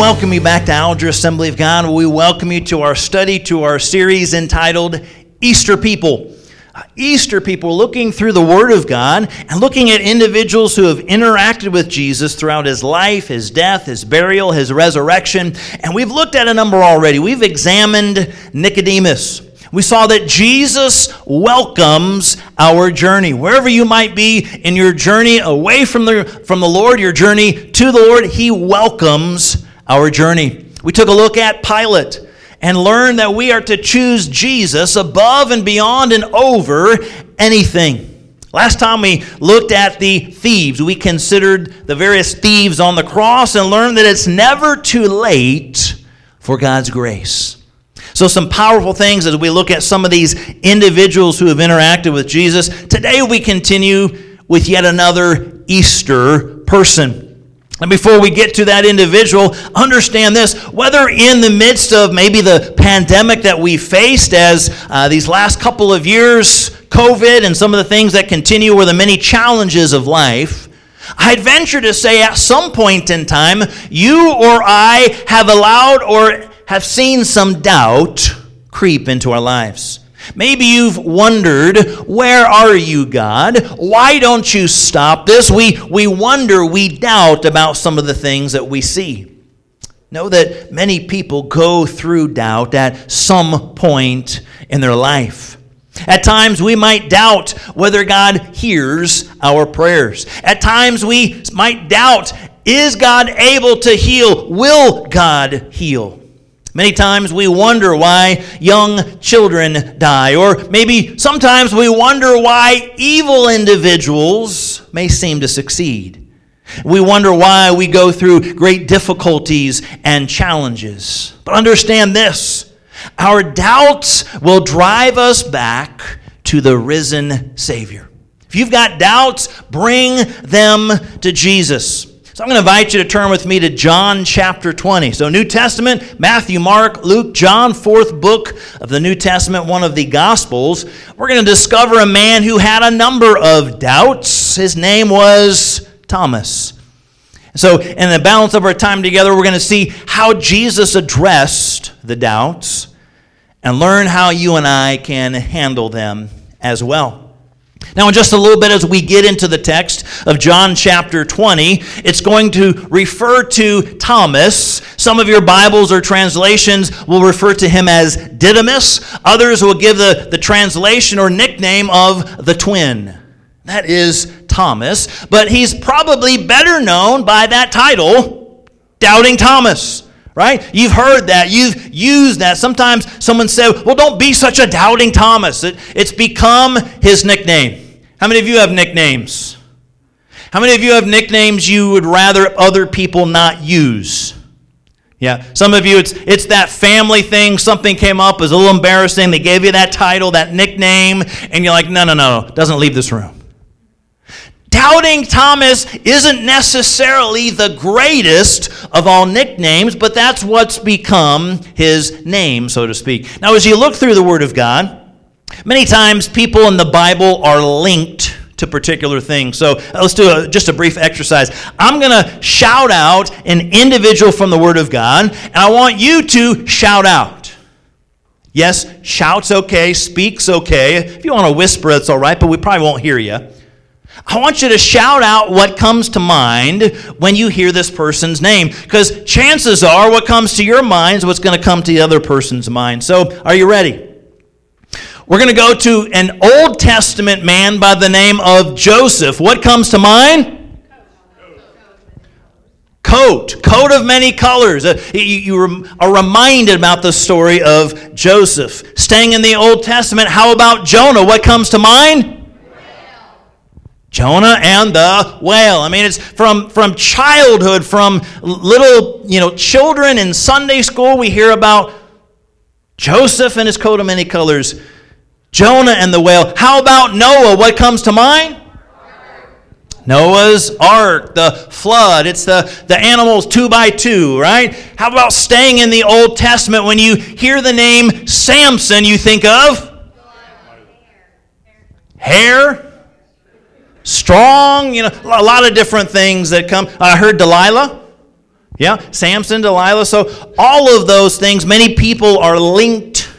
welcome you back to Alger Assembly of God. We welcome you to our study, to our series entitled Easter People. Uh, Easter people looking through the Word of God and looking at individuals who have interacted with Jesus throughout his life, his death, his burial, his resurrection. And we've looked at a number already. We've examined Nicodemus. We saw that Jesus welcomes our journey. Wherever you might be in your journey away from the, from the Lord, your journey to the Lord, He welcomes our journey. We took a look at Pilate and learned that we are to choose Jesus above and beyond and over anything. Last time we looked at the thieves, we considered the various thieves on the cross and learned that it's never too late for God's grace. So, some powerful things as we look at some of these individuals who have interacted with Jesus. Today, we continue with yet another Easter person. And before we get to that individual, understand this whether in the midst of maybe the pandemic that we faced as uh, these last couple of years, COVID, and some of the things that continue, or the many challenges of life, I'd venture to say at some point in time, you or I have allowed or have seen some doubt creep into our lives. Maybe you've wondered, where are you, God? Why don't you stop this? We, we wonder, we doubt about some of the things that we see. Know that many people go through doubt at some point in their life. At times, we might doubt whether God hears our prayers. At times, we might doubt is God able to heal? Will God heal? Many times we wonder why young children die, or maybe sometimes we wonder why evil individuals may seem to succeed. We wonder why we go through great difficulties and challenges. But understand this our doubts will drive us back to the risen Savior. If you've got doubts, bring them to Jesus. So I'm going to invite you to turn with me to John chapter 20. So, New Testament, Matthew, Mark, Luke, John, fourth book of the New Testament, one of the Gospels. We're going to discover a man who had a number of doubts. His name was Thomas. So, in the balance of our time together, we're going to see how Jesus addressed the doubts and learn how you and I can handle them as well. Now, in just a little bit, as we get into the text of John chapter 20, it's going to refer to Thomas. Some of your Bibles or translations will refer to him as Didymus. Others will give the, the translation or nickname of the twin. That is Thomas. But he's probably better known by that title, Doubting Thomas right? You've heard that. You've used that. Sometimes someone said, well, don't be such a doubting Thomas. It, it's become his nickname. How many of you have nicknames? How many of you have nicknames you would rather other people not use? Yeah, some of you, it's, it's that family thing. Something came up, it was a little embarrassing. They gave you that title, that nickname, and you're like, no, no, no, doesn't leave this room. Doubting Thomas isn't necessarily the greatest of all nicknames, but that's what's become his name, so to speak. Now, as you look through the Word of God, many times people in the Bible are linked to particular things. So uh, let's do a, just a brief exercise. I'm going to shout out an individual from the Word of God, and I want you to shout out. Yes, shout's okay, speak's okay. If you want to whisper, that's all right, but we probably won't hear you. I want you to shout out what comes to mind when you hear this person's name, because chances are what comes to your mind is what's going to come to the other person's mind. So, are you ready? We're going to go to an Old Testament man by the name of Joseph. What comes to mind? Coat, coat of many colors. Uh, you, you are reminded about the story of Joseph. Staying in the Old Testament, how about Jonah? What comes to mind? Jonah and the whale. I mean, it's from, from childhood, from little, you know, children in Sunday school, we hear about Joseph and his coat of many colors, Jonah and the whale. How about Noah? What comes to mind? Noah's ark, the flood. It's the, the animals two by two, right? How about staying in the Old Testament? When you hear the name Samson, you think of hair strong, you know, a lot of different things that come. I heard Delilah. Yeah, Samson, Delilah. So, all of those things, many people are linked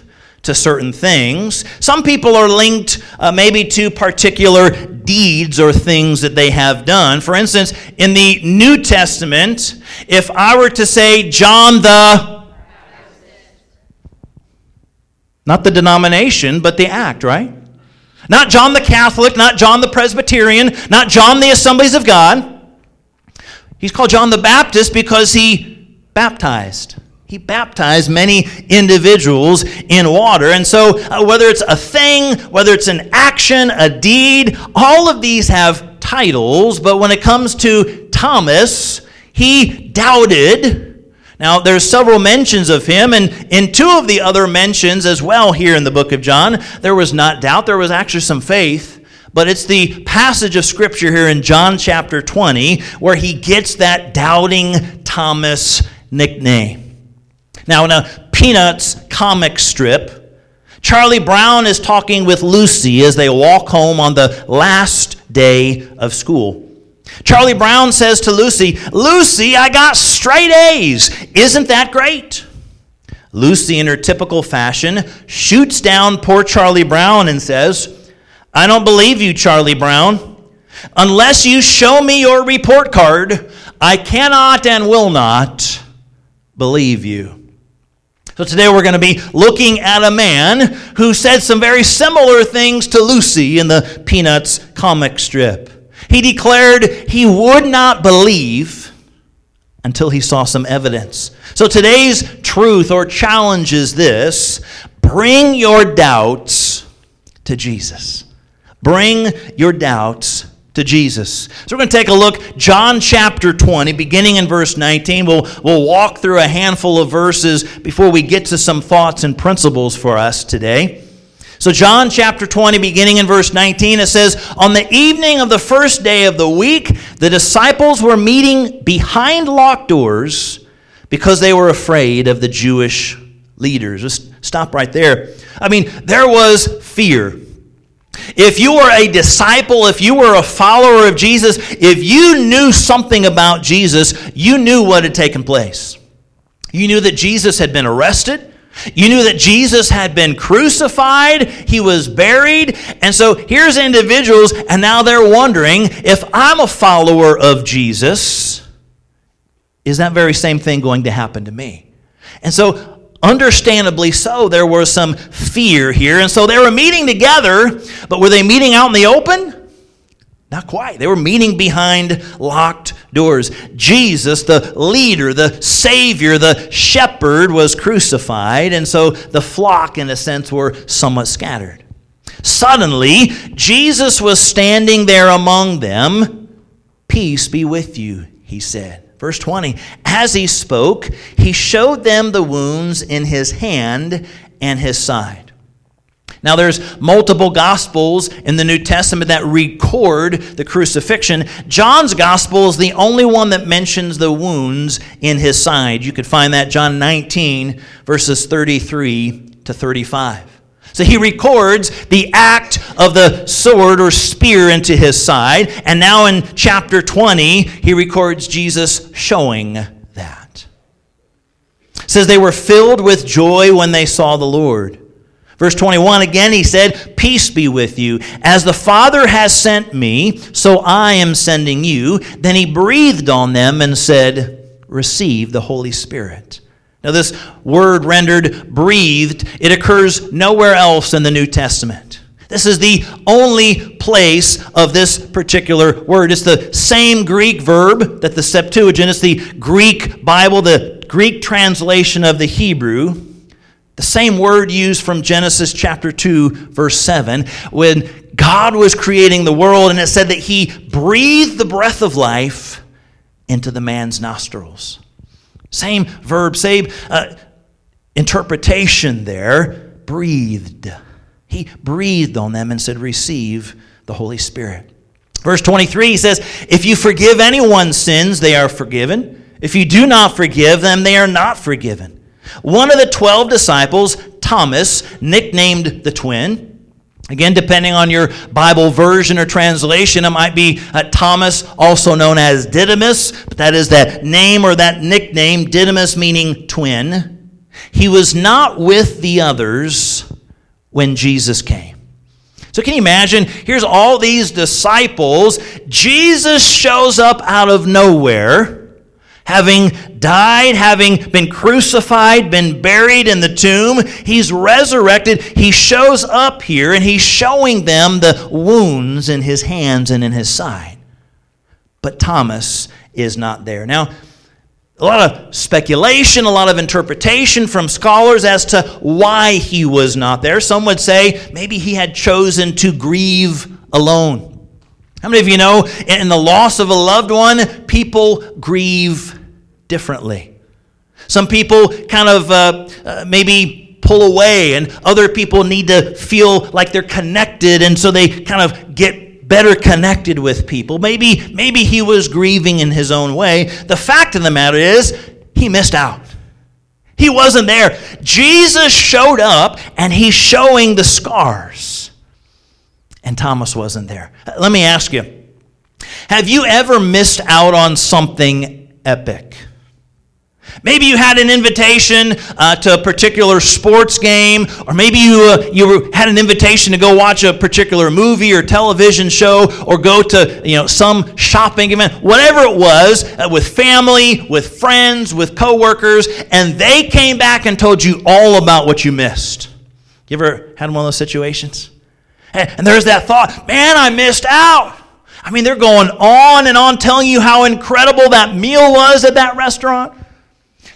to certain things. Some people are linked uh, maybe to particular deeds or things that they have done. For instance, in the New Testament, if I were to say John the not the denomination, but the act, right? Not John the Catholic, not John the Presbyterian, not John the Assemblies of God. He's called John the Baptist because he baptized. He baptized many individuals in water. And so, uh, whether it's a thing, whether it's an action, a deed, all of these have titles. But when it comes to Thomas, he doubted. Now, there's several mentions of him, and in two of the other mentions as well here in the book of John, there was not doubt, there was actually some faith. But it's the passage of Scripture here in John chapter 20 where he gets that doubting Thomas nickname. Now, in a Peanuts comic strip, Charlie Brown is talking with Lucy as they walk home on the last day of school. Charlie Brown says to Lucy, Lucy, I got straight A's. Isn't that great? Lucy, in her typical fashion, shoots down poor Charlie Brown and says, I don't believe you, Charlie Brown. Unless you show me your report card, I cannot and will not believe you. So today we're going to be looking at a man who said some very similar things to Lucy in the Peanuts comic strip. He declared he would not believe until he saw some evidence. So today's truth or challenge is this bring your doubts to Jesus. Bring your doubts to Jesus. So we're going to take a look, John chapter 20, beginning in verse 19. We'll, we'll walk through a handful of verses before we get to some thoughts and principles for us today. So, John chapter 20, beginning in verse 19, it says, On the evening of the first day of the week, the disciples were meeting behind locked doors because they were afraid of the Jewish leaders. Just stop right there. I mean, there was fear. If you were a disciple, if you were a follower of Jesus, if you knew something about Jesus, you knew what had taken place. You knew that Jesus had been arrested. You knew that Jesus had been crucified, he was buried. And so here's individuals, and now they're wondering if I'm a follower of Jesus, is that very same thing going to happen to me? And so Understandably so, there was some fear here. And so they were meeting together, but were they meeting out in the open? Not quite. They were meeting behind locked doors. Jesus, the leader, the Savior, the shepherd, was crucified, and so the flock, in a sense, were somewhat scattered. Suddenly, Jesus was standing there among them. Peace be with you, he said. Verse 20 As he spoke, he showed them the wounds in his hand and his side. Now, there's multiple gospels in the New Testament that record the crucifixion. John's gospel is the only one that mentions the wounds in his side. You could find that John 19, verses 33 to 35. So he records the act of the sword or spear into his side. And now in chapter 20, he records Jesus showing that. It says they were filled with joy when they saw the Lord. Verse 21 again, he said, Peace be with you. As the Father has sent me, so I am sending you. Then he breathed on them and said, Receive the Holy Spirit. Now, this word rendered breathed, it occurs nowhere else in the New Testament. This is the only place of this particular word. It's the same Greek verb that the Septuagint, it's the Greek Bible, the Greek translation of the Hebrew. The same word used from Genesis chapter 2, verse 7, when God was creating the world, and it said that He breathed the breath of life into the man's nostrils. Same verb, same uh, interpretation there. Breathed. He breathed on them and said, Receive the Holy Spirit. Verse 23 he says, If you forgive anyone's sins, they are forgiven. If you do not forgive them, they are not forgiven. One of the 12 disciples, Thomas, nicknamed the twin, Again, depending on your Bible version or translation, it might be uh, Thomas, also known as Didymus, but that is that name or that nickname, Didymus meaning twin. He was not with the others when Jesus came. So, can you imagine? Here's all these disciples. Jesus shows up out of nowhere having died, having been crucified, been buried in the tomb, he's resurrected. He shows up here and he's showing them the wounds in his hands and in his side. But Thomas is not there. Now, a lot of speculation, a lot of interpretation from scholars as to why he was not there. Some would say maybe he had chosen to grieve alone. How many of you know in the loss of a loved one, people grieve differently? Some people kind of uh, uh, maybe pull away, and other people need to feel like they're connected, and so they kind of get better connected with people. Maybe, maybe he was grieving in his own way. The fact of the matter is, he missed out. He wasn't there. Jesus showed up, and he's showing the scars and Thomas wasn't there. Let me ask you have you ever missed out on something epic? Maybe you had an invitation uh, to a particular sports game, or maybe you, uh, you had an invitation to go watch a particular movie or television show, or go to you know, some shopping event, whatever it was, uh, with family, with friends, with coworkers, and they came back and told you all about what you missed. You ever had one of those situations? And there's that thought, man, I missed out. I mean, they're going on and on telling you how incredible that meal was at that restaurant,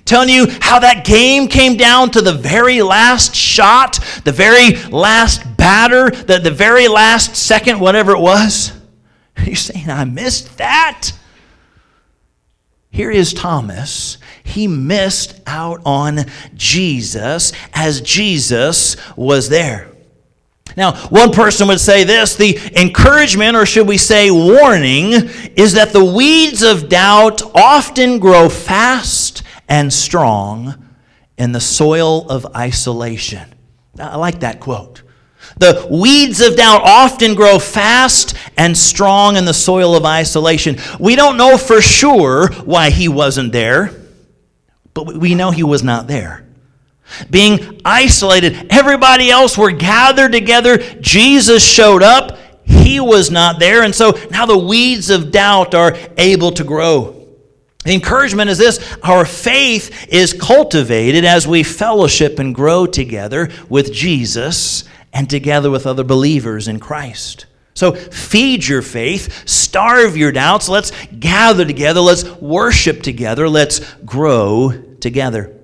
telling you how that game came down to the very last shot, the very last batter, the, the very last second, whatever it was. You're saying, I missed that. Here is Thomas. He missed out on Jesus as Jesus was there. Now, one person would say this the encouragement, or should we say warning, is that the weeds of doubt often grow fast and strong in the soil of isolation. I like that quote. The weeds of doubt often grow fast and strong in the soil of isolation. We don't know for sure why he wasn't there, but we know he was not there being isolated. Everybody else were gathered together. Jesus showed up. He was not there. And so now the weeds of doubt are able to grow. The encouragement is this our faith is cultivated as we fellowship and grow together with Jesus and together with other believers in Christ. So feed your faith, starve your doubts. Let's gather together, let's worship together, let's grow together.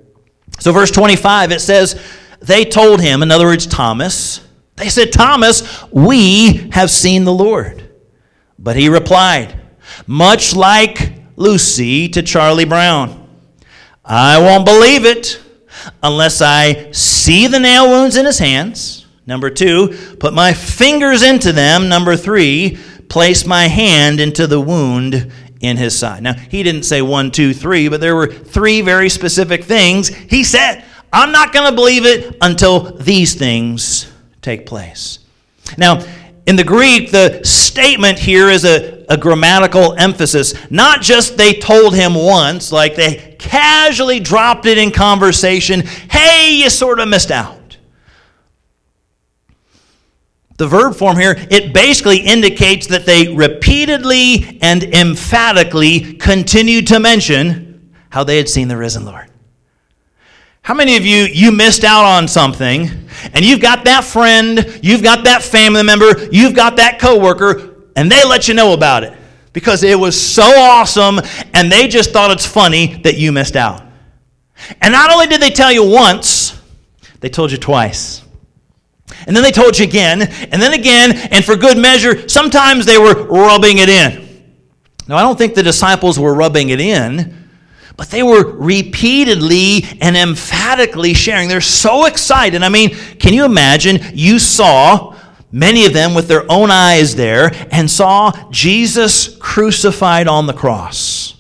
So, verse 25, it says, They told him, in other words, Thomas, they said, Thomas, we have seen the Lord. But he replied, much like Lucy to Charlie Brown, I won't believe it unless I see the nail wounds in his hands. Number two, put my fingers into them. Number three, place my hand into the wound in his side. Now, he didn't say one, two, three, but there were three very specific things. He said, I'm not going to believe it until these things take place. Now, in the Greek, the statement here is a, a grammatical emphasis. Not just they told him once, like they casually dropped it in conversation. Hey, you sort of missed out the verb form here, it basically indicates that they repeatedly and emphatically continued to mention how they had seen the risen Lord. How many of you, you missed out on something, and you've got that friend, you've got that family member, you've got that coworker, and they let you know about it because it was so awesome, and they just thought it's funny that you missed out. And not only did they tell you once, they told you twice. And then they told you again, and then again, and for good measure, sometimes they were rubbing it in. Now, I don't think the disciples were rubbing it in, but they were repeatedly and emphatically sharing. They're so excited. I mean, can you imagine? You saw many of them with their own eyes there and saw Jesus crucified on the cross.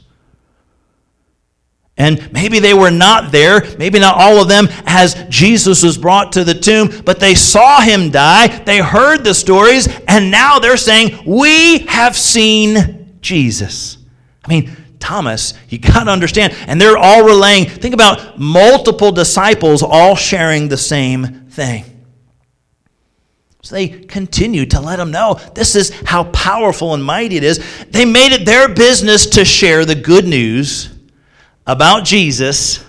And maybe they were not there, maybe not all of them, as Jesus was brought to the tomb, but they saw him die, they heard the stories, and now they're saying, We have seen Jesus. I mean, Thomas, you got to understand, and they're all relaying. Think about multiple disciples all sharing the same thing. So they continue to let them know this is how powerful and mighty it is. They made it their business to share the good news about Jesus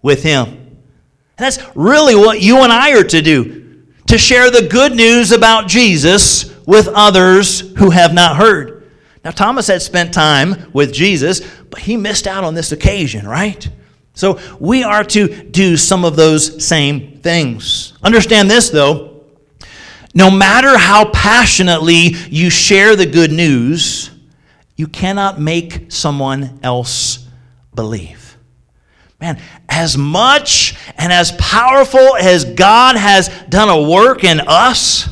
with him. And that's really what you and I are to do to share the good news about Jesus with others who have not heard. Now, Thomas had spent time with Jesus, but he missed out on this occasion, right? So we are to do some of those same things. Understand this, though. No matter how passionately you share the good news, you cannot make someone else believe. Man, as much and as powerful as God has done a work in us,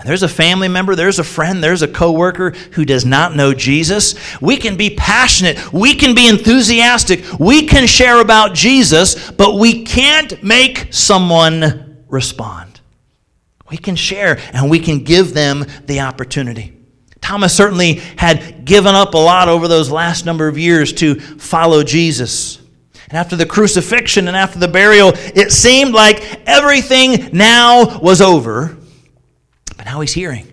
and there's a family member, there's a friend, there's a coworker who does not know Jesus, we can be passionate, we can be enthusiastic, we can share about Jesus, but we can't make someone respond. We can share and we can give them the opportunity. Thomas certainly had given up a lot over those last number of years to follow Jesus. And after the crucifixion and after the burial, it seemed like everything now was over. But now he's hearing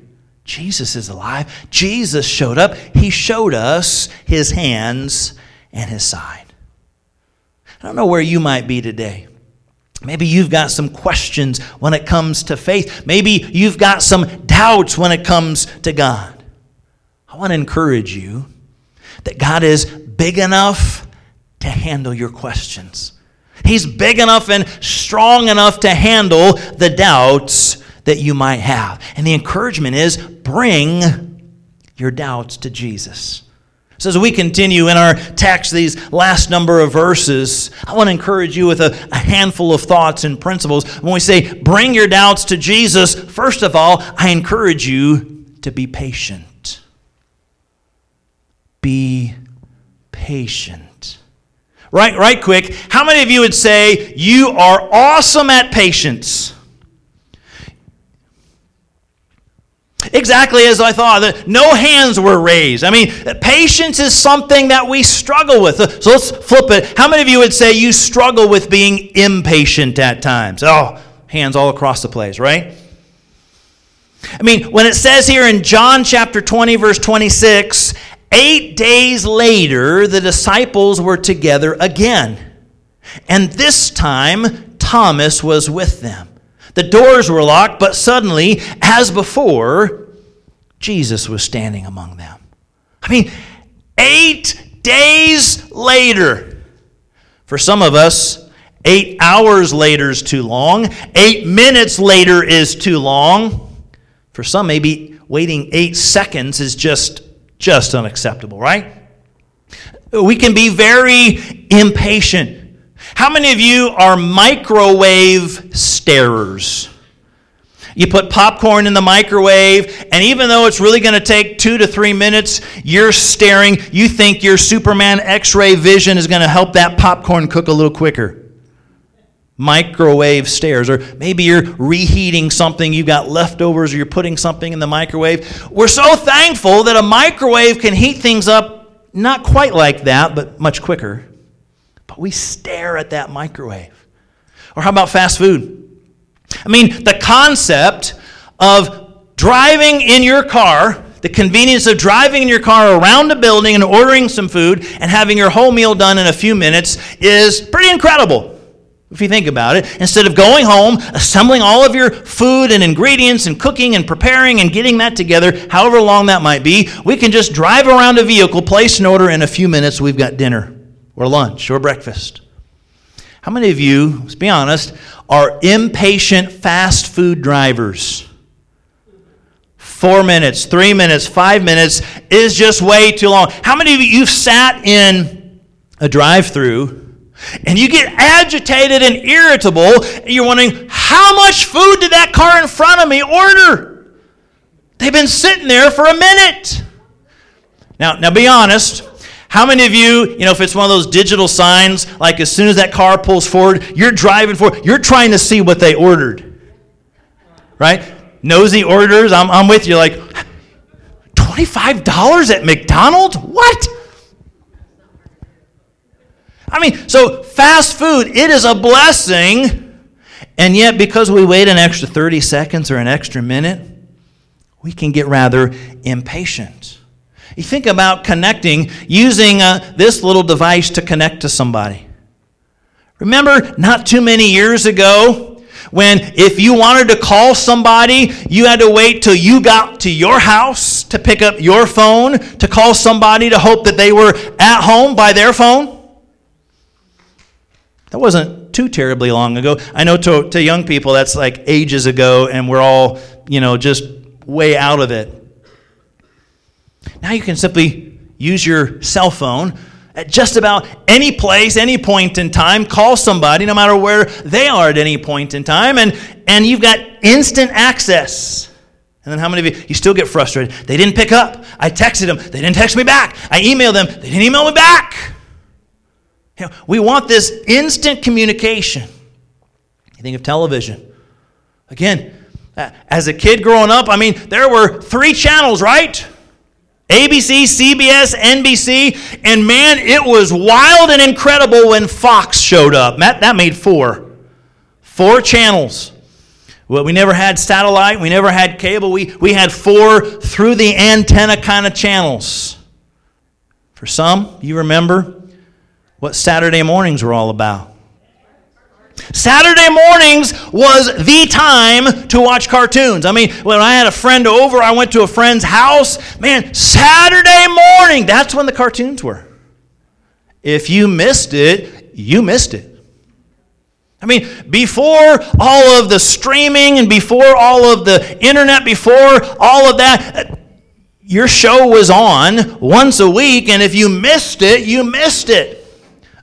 Jesus is alive. Jesus showed up. He showed us his hands and his side. I don't know where you might be today. Maybe you've got some questions when it comes to faith. Maybe you've got some doubts when it comes to God. I want to encourage you that God is big enough to handle your questions. He's big enough and strong enough to handle the doubts that you might have. And the encouragement is bring your doubts to Jesus. So, as we continue in our text, these last number of verses, I want to encourage you with a, a, handful of thoughts and principles. When we say bring your doubts to Jesus, first of all, I encourage you to be patient. Be patient. Right, right quick. How many of you would say you are awesome at patience? Exactly as I thought. No hands were raised. I mean, patience is something that we struggle with. So let's flip it. How many of you would say you struggle with being impatient at times? Oh, hands all across the place, right? I mean, when it says here in John chapter 20, verse 26, eight days later, the disciples were together again. And this time, Thomas was with them. The doors were locked, but suddenly, as before, Jesus was standing among them. I mean, eight days later. For some of us, eight hours later is too long. Eight minutes later is too long. For some, maybe waiting eight seconds is just, just unacceptable, right? We can be very impatient. How many of you are microwave starers? You put popcorn in the microwave, and even though it's really going to take two to three minutes, you're staring. You think your Superman X ray vision is going to help that popcorn cook a little quicker. Microwave stares, or maybe you're reheating something, you've got leftovers, or you're putting something in the microwave. We're so thankful that a microwave can heat things up not quite like that, but much quicker. We stare at that microwave. Or how about fast food? I mean, the concept of driving in your car, the convenience of driving in your car around a building and ordering some food and having your whole meal done in a few minutes is pretty incredible. If you think about it, instead of going home, assembling all of your food and ingredients and cooking and preparing and getting that together, however long that might be, we can just drive around a vehicle, place an order, in a few minutes we've got dinner or lunch or breakfast. How many of you, let's be honest, are impatient fast food drivers? Four minutes, three minutes, five minutes is just way too long. How many of you, you've sat in a drive through and you get agitated and irritable, and you're wondering, how much food did that car in front of me order? They've been sitting there for a minute. Now, now be honest. How many of you, you know, if it's one of those digital signs, like as soon as that car pulls forward, you're driving forward, you're trying to see what they ordered. Right? Nosy orders, I'm, I'm with you, like, $25 at McDonald's? What? I mean, so fast food, it is a blessing. And yet, because we wait an extra 30 seconds or an extra minute, we can get rather impatient. You think about connecting using uh, this little device to connect to somebody. Remember, not too many years ago, when if you wanted to call somebody, you had to wait till you got to your house to pick up your phone to call somebody to hope that they were at home by their phone? That wasn't too terribly long ago. I know to, to young people that's like ages ago, and we're all, you know, just way out of it. Now you can simply use your cell phone at just about any place, any point in time, call somebody, no matter where they are at any point in time, and, and you've got instant access. And then how many of you, you still get frustrated? They didn't pick up. I texted them. They didn't text me back. I emailed them. They didn't email me back. You know, we want this instant communication. You think of television. Again, as a kid growing up, I mean, there were three channels, right? ABC, CBS, NBC, and man, it was wild and incredible when Fox showed up. That, that made four. Four channels. Well, we never had satellite, we never had cable, we, we had four through the antenna kind of channels. For some, you remember, what Saturday mornings were all about. Saturday mornings was the time to watch cartoons. I mean, when I had a friend over, I went to a friend's house. Man, Saturday morning, that's when the cartoons were. If you missed it, you missed it. I mean, before all of the streaming and before all of the internet, before all of that, your show was on once a week, and if you missed it, you missed it.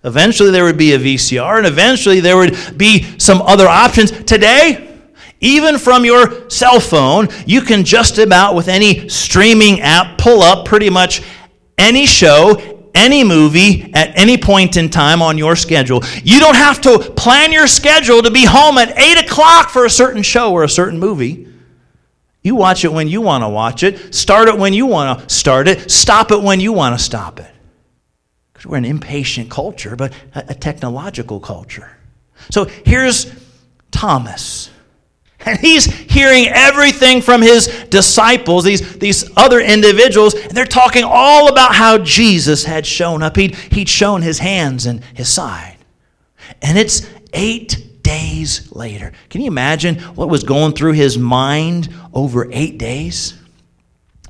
Eventually, there would be a VCR, and eventually, there would be some other options. Today, even from your cell phone, you can just about, with any streaming app, pull up pretty much any show, any movie at any point in time on your schedule. You don't have to plan your schedule to be home at 8 o'clock for a certain show or a certain movie. You watch it when you want to watch it, start it when you want to start it, stop it when you want to stop it. We're an impatient culture, but a, a technological culture. So here's Thomas. And he's hearing everything from his disciples, these, these other individuals, and they're talking all about how Jesus had shown up. He'd, he'd shown his hands and his side. And it's eight days later. Can you imagine what was going through his mind over eight days?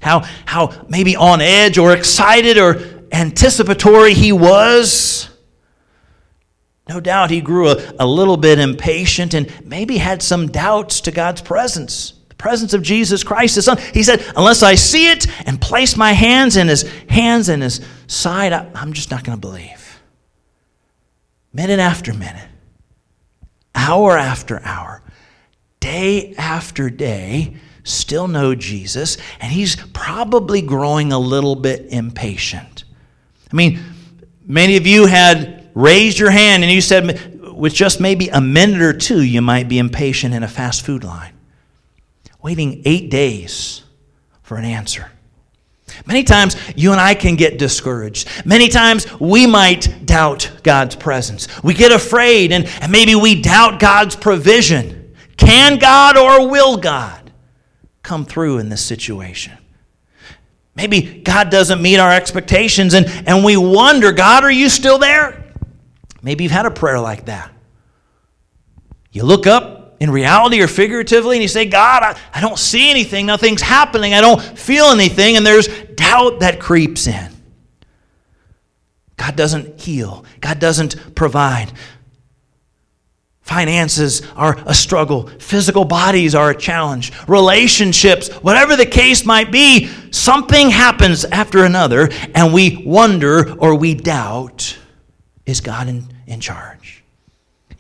How, how maybe on edge or excited or anticipatory he was. No doubt he grew a, a little bit impatient and maybe had some doubts to God's presence, the presence of Jesus Christ, his son. He said, Unless I see it and place my hands in his hands and his side, I, I'm just not going to believe. Minute after minute, hour after hour, day after day, still know Jesus, and he's probably growing a little bit impatient. I mean, many of you had raised your hand and you said, with just maybe a minute or two, you might be impatient in a fast food line, waiting eight days for an answer. Many times you and I can get discouraged. Many times we might doubt God's presence. We get afraid and, and maybe we doubt God's provision. Can God or will God come through in this situation? Maybe God doesn't meet our expectations and, and we wonder, God, are you still there? Maybe you've had a prayer like that. You look up in reality or figuratively and you say, God, I, I don't see anything. Nothing's happening. I don't feel anything. And there's doubt that creeps in. God doesn't heal, God doesn't provide. Finances are a struggle. Physical bodies are a challenge. Relationships, whatever the case might be, something happens after another, and we wonder or we doubt is God in, in charge?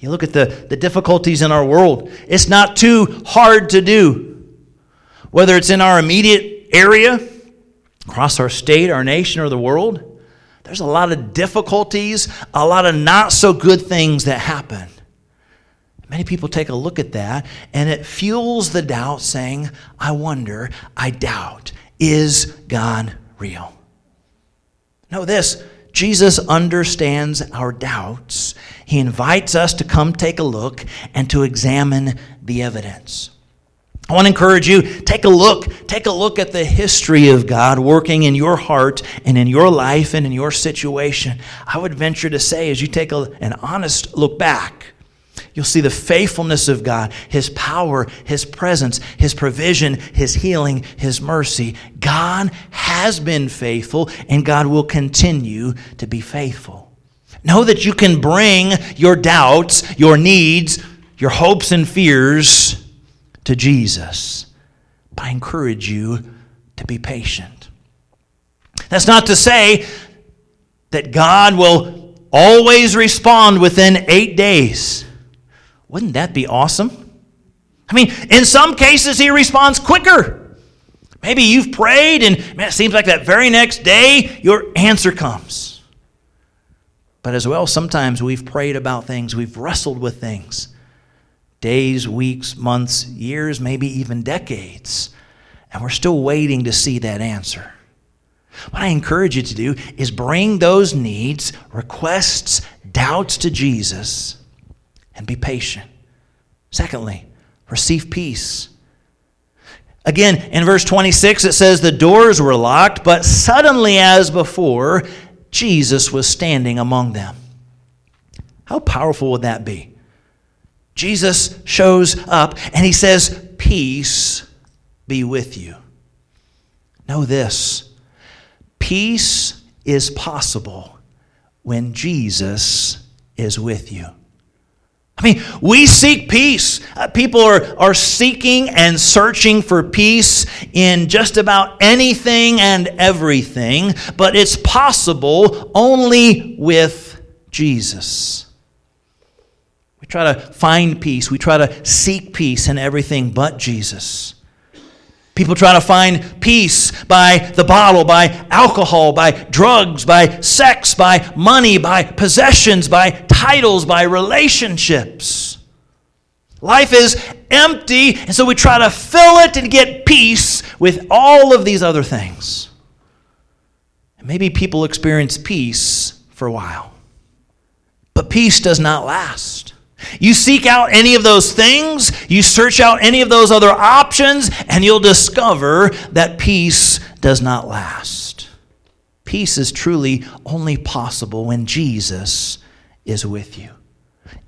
You look at the, the difficulties in our world, it's not too hard to do. Whether it's in our immediate area, across our state, our nation, or the world, there's a lot of difficulties, a lot of not so good things that happen. Many people take a look at that and it fuels the doubt, saying, I wonder, I doubt, is God real? Know this Jesus understands our doubts. He invites us to come take a look and to examine the evidence. I want to encourage you take a look take a look at the history of God working in your heart and in your life and in your situation. I would venture to say as you take a, an honest look back You'll see the faithfulness of God, His power, His presence, His provision, His healing, His mercy. God has been faithful, and God will continue to be faithful. Know that you can bring your doubts, your needs, your hopes and fears to Jesus. But I encourage you to be patient. That's not to say that God will always respond within eight days. Wouldn't that be awesome? I mean, in some cases, he responds quicker. Maybe you've prayed, and man, it seems like that very next day, your answer comes. But as well, sometimes we've prayed about things, we've wrestled with things days, weeks, months, years, maybe even decades, and we're still waiting to see that answer. What I encourage you to do is bring those needs, requests, doubts to Jesus and be patient. Secondly, receive peace. Again, in verse 26, it says, The doors were locked, but suddenly, as before, Jesus was standing among them. How powerful would that be? Jesus shows up and he says, Peace be with you. Know this peace is possible when Jesus is with you. I mean, we seek peace. Uh, people are, are seeking and searching for peace in just about anything and everything, but it's possible only with Jesus. We try to find peace, we try to seek peace in everything but Jesus. People try to find peace by the bottle, by alcohol, by drugs, by sex, by money, by possessions, by titles, by relationships. Life is empty, and so we try to fill it and get peace with all of these other things. And maybe people experience peace for a while, but peace does not last. You seek out any of those things, you search out any of those other options, and you'll discover that peace does not last. Peace is truly only possible when Jesus is with you.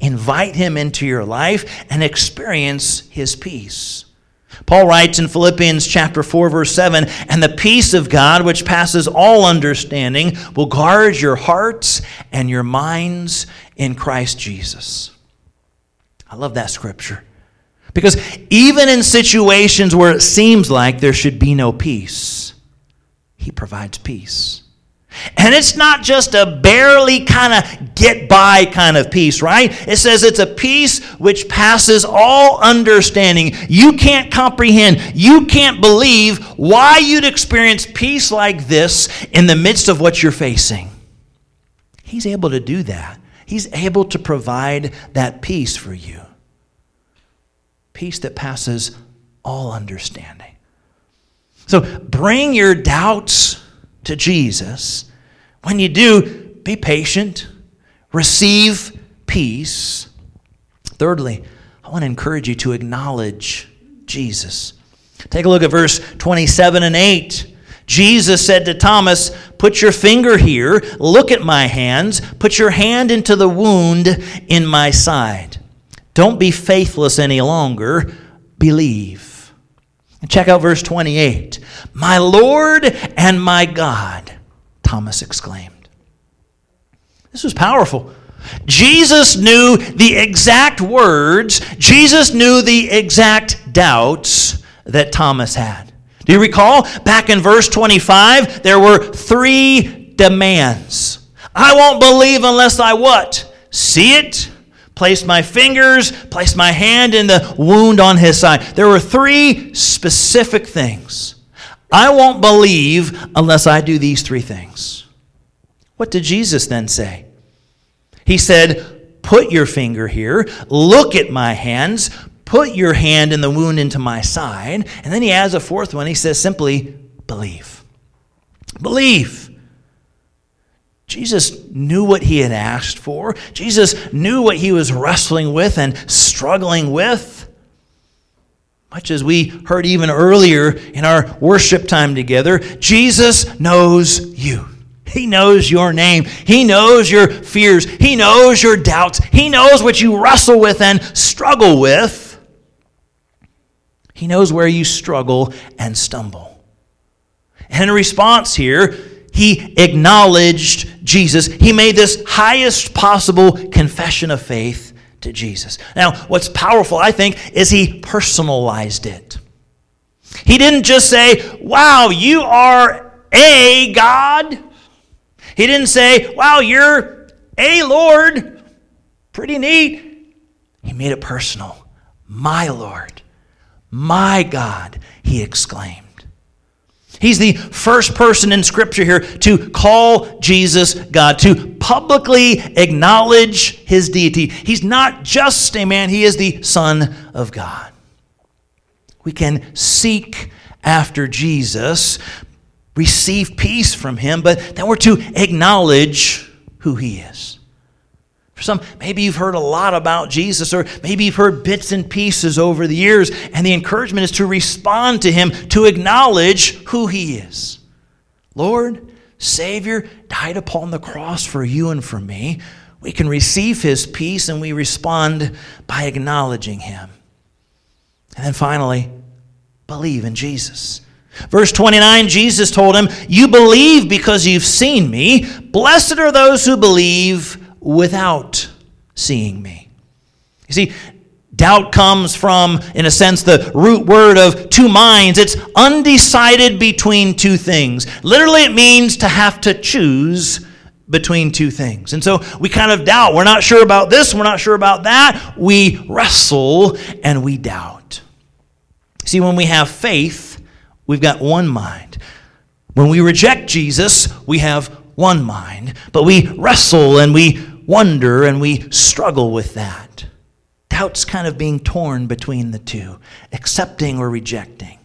Invite him into your life and experience his peace. Paul writes in Philippians chapter 4 verse 7, "And the peace of God which passes all understanding will guard your hearts and your minds in Christ Jesus." I love that scripture. Because even in situations where it seems like there should be no peace, He provides peace. And it's not just a barely kind of get by kind of peace, right? It says it's a peace which passes all understanding. You can't comprehend, you can't believe why you'd experience peace like this in the midst of what you're facing. He's able to do that He's able to provide that peace for you. Peace that passes all understanding. So bring your doubts to Jesus. When you do, be patient, receive peace. Thirdly, I want to encourage you to acknowledge Jesus. Take a look at verse 27 and 8. Jesus said to Thomas, Put your finger here, look at my hands, put your hand into the wound in my side. Don't be faithless any longer, believe. And check out verse 28. My Lord and my God, Thomas exclaimed. This was powerful. Jesus knew the exact words, Jesus knew the exact doubts that Thomas had. Do you recall? Back in verse 25, there were three demands. I won't believe unless I what? See it, place my fingers, place my hand in the wound on his side. There were three specific things. I won't believe unless I do these three things. What did Jesus then say? He said, Put your finger here, look at my hands, put your hand in the wound into my side. And then he adds a fourth one. He says simply, Believe. Believe. Jesus knew what he had asked for. Jesus knew what he was wrestling with and struggling with. Much as we heard even earlier in our worship time together, Jesus knows you. He knows your name. He knows your fears. He knows your doubts. He knows what you wrestle with and struggle with. He knows where you struggle and stumble. And in response here, he acknowledged Jesus. He made this highest possible confession of faith to Jesus. Now, what's powerful, I think, is he personalized it. He didn't just say, Wow, you are a God. He didn't say, Wow, you're a Lord. Pretty neat. He made it personal. My Lord, my God, he exclaimed. He's the first person in Scripture here to call Jesus God, to publicly acknowledge his deity. He's not just a man, he is the Son of God. We can seek after Jesus, receive peace from him, but then we're to acknowledge who he is. For some, maybe you've heard a lot about Jesus, or maybe you've heard bits and pieces over the years, and the encouragement is to respond to Him, to acknowledge who He is. Lord, Savior, died upon the cross for you and for me. We can receive His peace, and we respond by acknowledging Him. And then finally, believe in Jesus. Verse 29, Jesus told him, You believe because you've seen me. Blessed are those who believe without seeing me. You see, doubt comes from, in a sense, the root word of two minds. It's undecided between two things. Literally, it means to have to choose between two things. And so we kind of doubt. We're not sure about this, we're not sure about that. We wrestle and we doubt. See, when we have faith, we've got one mind. When we reject Jesus, we have one mind, but we wrestle and we wonder and we struggle with that. Doubt's kind of being torn between the two, accepting or rejecting.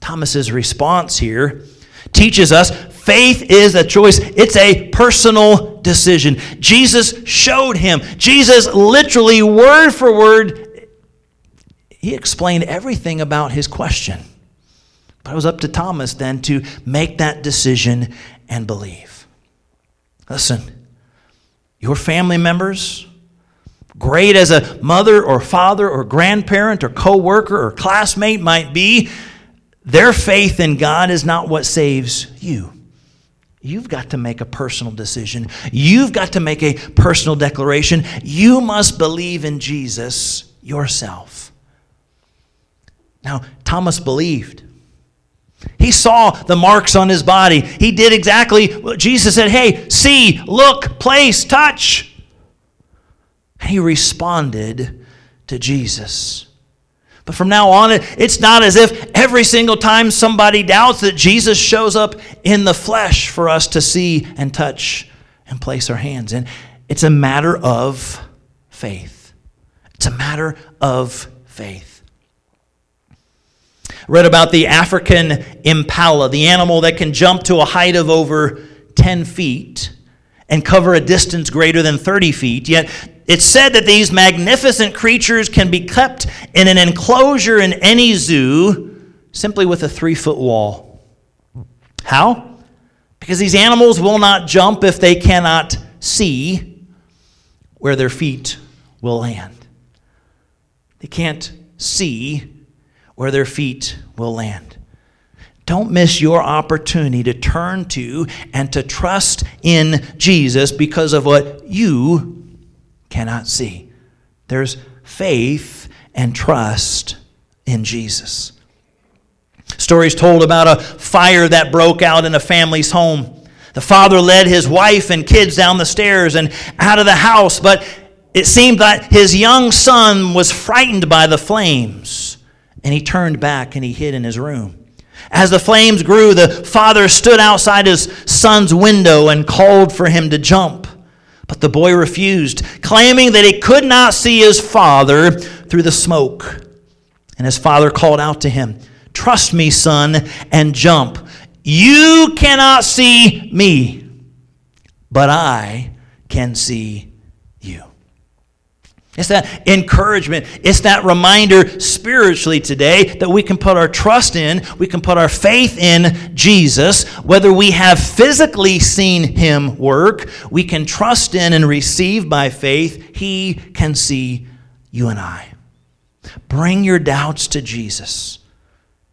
Thomas's response here teaches us faith is a choice. It's a personal decision. Jesus showed him. Jesus literally word for word he explained everything about his question. But it was up to Thomas then to make that decision and believe. Listen, your family members, great as a mother or father or grandparent or co-worker or classmate might be, their faith in God is not what saves you. You've got to make a personal decision. You've got to make a personal declaration. You must believe in Jesus yourself. Now, Thomas believed. He saw the marks on his body. He did exactly what Jesus said hey, see, look, place, touch. And he responded to Jesus. But from now on, it's not as if every single time somebody doubts that Jesus shows up in the flesh for us to see and touch and place our hands in. It's a matter of faith. It's a matter of faith read about the African impala, the animal that can jump to a height of over 10 feet and cover a distance greater than 30 feet. Yet it's said that these magnificent creatures can be kept in an enclosure in any zoo simply with a three foot wall. How? Because these animals will not jump if they cannot see where their feet will land. They can't see where their feet will land. Don't miss your opportunity to turn to and to trust in Jesus because of what you cannot see. There's faith and trust in Jesus. Stories told about a fire that broke out in a family's home. The father led his wife and kids down the stairs and out of the house, but it seemed that his young son was frightened by the flames and he turned back and he hid in his room. As the flames grew, the father stood outside his son's window and called for him to jump. But the boy refused, claiming that he could not see his father through the smoke. And his father called out to him, Trust me, son, and jump. You cannot see me, but I can see. It's that encouragement. It's that reminder spiritually today that we can put our trust in, we can put our faith in Jesus. Whether we have physically seen him work, we can trust in and receive by faith. He can see you and I. Bring your doubts to Jesus.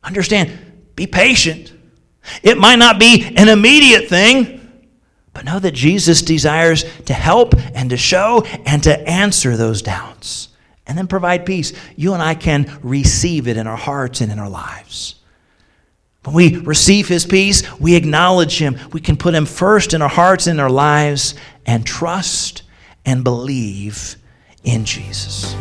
Understand, be patient. It might not be an immediate thing. But know that Jesus desires to help and to show and to answer those doubts and then provide peace. You and I can receive it in our hearts and in our lives. When we receive His peace, we acknowledge Him. We can put Him first in our hearts and in our lives and trust and believe in Jesus.